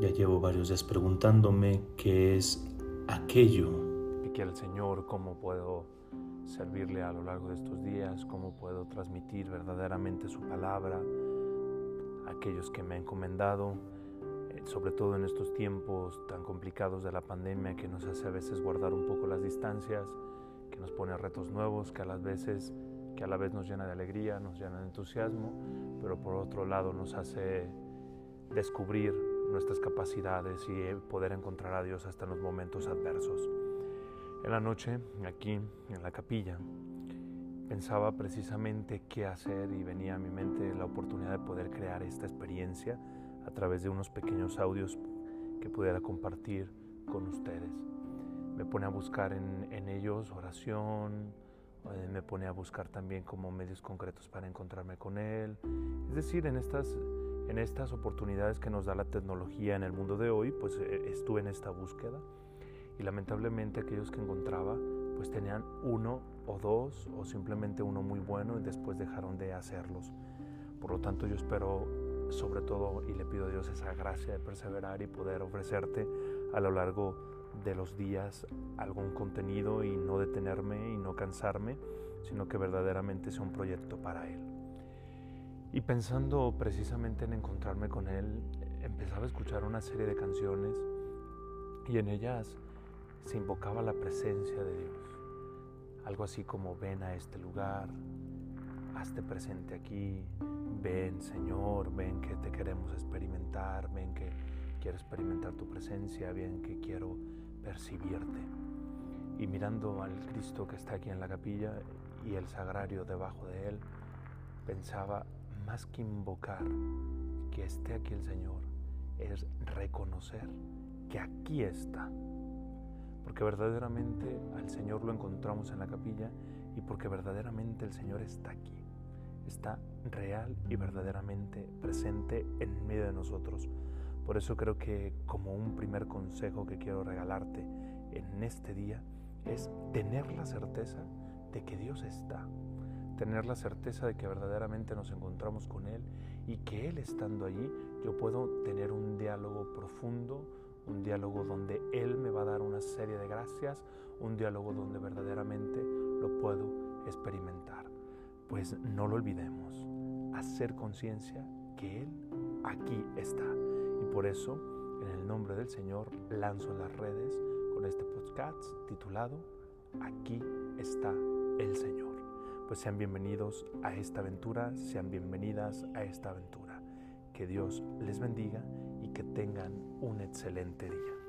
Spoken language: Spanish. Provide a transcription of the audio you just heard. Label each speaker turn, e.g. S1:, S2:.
S1: Ya llevo varios días preguntándome qué es aquello.
S2: Que quiere el Señor, cómo puedo servirle a lo largo de estos días, cómo puedo transmitir verdaderamente su palabra a aquellos que me han encomendado, eh, sobre todo en estos tiempos tan complicados de la pandemia que nos hace a veces guardar un poco las distancias, que nos pone retos nuevos, que a las veces que a la vez nos llena de alegría, nos llena de entusiasmo, pero por otro lado nos hace descubrir nuestras capacidades y eh, poder encontrar a Dios hasta en los momentos adversos. En la noche, aquí en la capilla, pensaba precisamente qué hacer y venía a mi mente la oportunidad de poder crear esta experiencia a través de unos pequeños audios que pudiera compartir con ustedes. Me pone a buscar en, en ellos oración, eh, me pone a buscar también como medios concretos para encontrarme con Él. Es decir, en estas en estas oportunidades que nos da la tecnología en el mundo de hoy, pues eh, estuve en esta búsqueda y lamentablemente aquellos que encontraba pues tenían uno o dos o simplemente uno muy bueno y después dejaron de hacerlos. Por lo tanto yo espero sobre todo y le pido a Dios esa gracia de perseverar y poder ofrecerte a lo largo de los días algún contenido y no detenerme y no cansarme, sino que verdaderamente sea un proyecto para Él. Y pensando precisamente en encontrarme con él, empezaba a escuchar una serie de canciones y en ellas se invocaba la presencia de Dios. Algo así como ven a este lugar, hazte presente aquí, ven Señor, ven que te queremos experimentar, ven que quiero experimentar tu presencia, ven que quiero percibirte. Y mirando al Cristo que está aquí en la capilla y el sagrario debajo de él, pensaba más que invocar que esté aquí el Señor, es reconocer que aquí está. Porque verdaderamente al Señor lo encontramos en la capilla y porque verdaderamente el Señor está aquí. Está real y verdaderamente presente en medio de nosotros. Por eso creo que como un primer consejo que quiero regalarte en este día es tener la certeza de que Dios está, tener la certeza de que verdaderamente nos encontramos con Él y que Él estando allí yo puedo tener un diálogo profundo, un diálogo donde Él me va a dar una serie de gracias, un diálogo donde verdaderamente lo puedo experimentar. Pues no lo olvidemos, hacer conciencia que Él aquí está. Por eso, en el nombre del Señor, lanzo las redes con este podcast titulado Aquí está el Señor pues sean bienvenidos a esta aventura, sean bienvenidas a esta aventura. Que Dios les bendiga y que tengan un excelente día.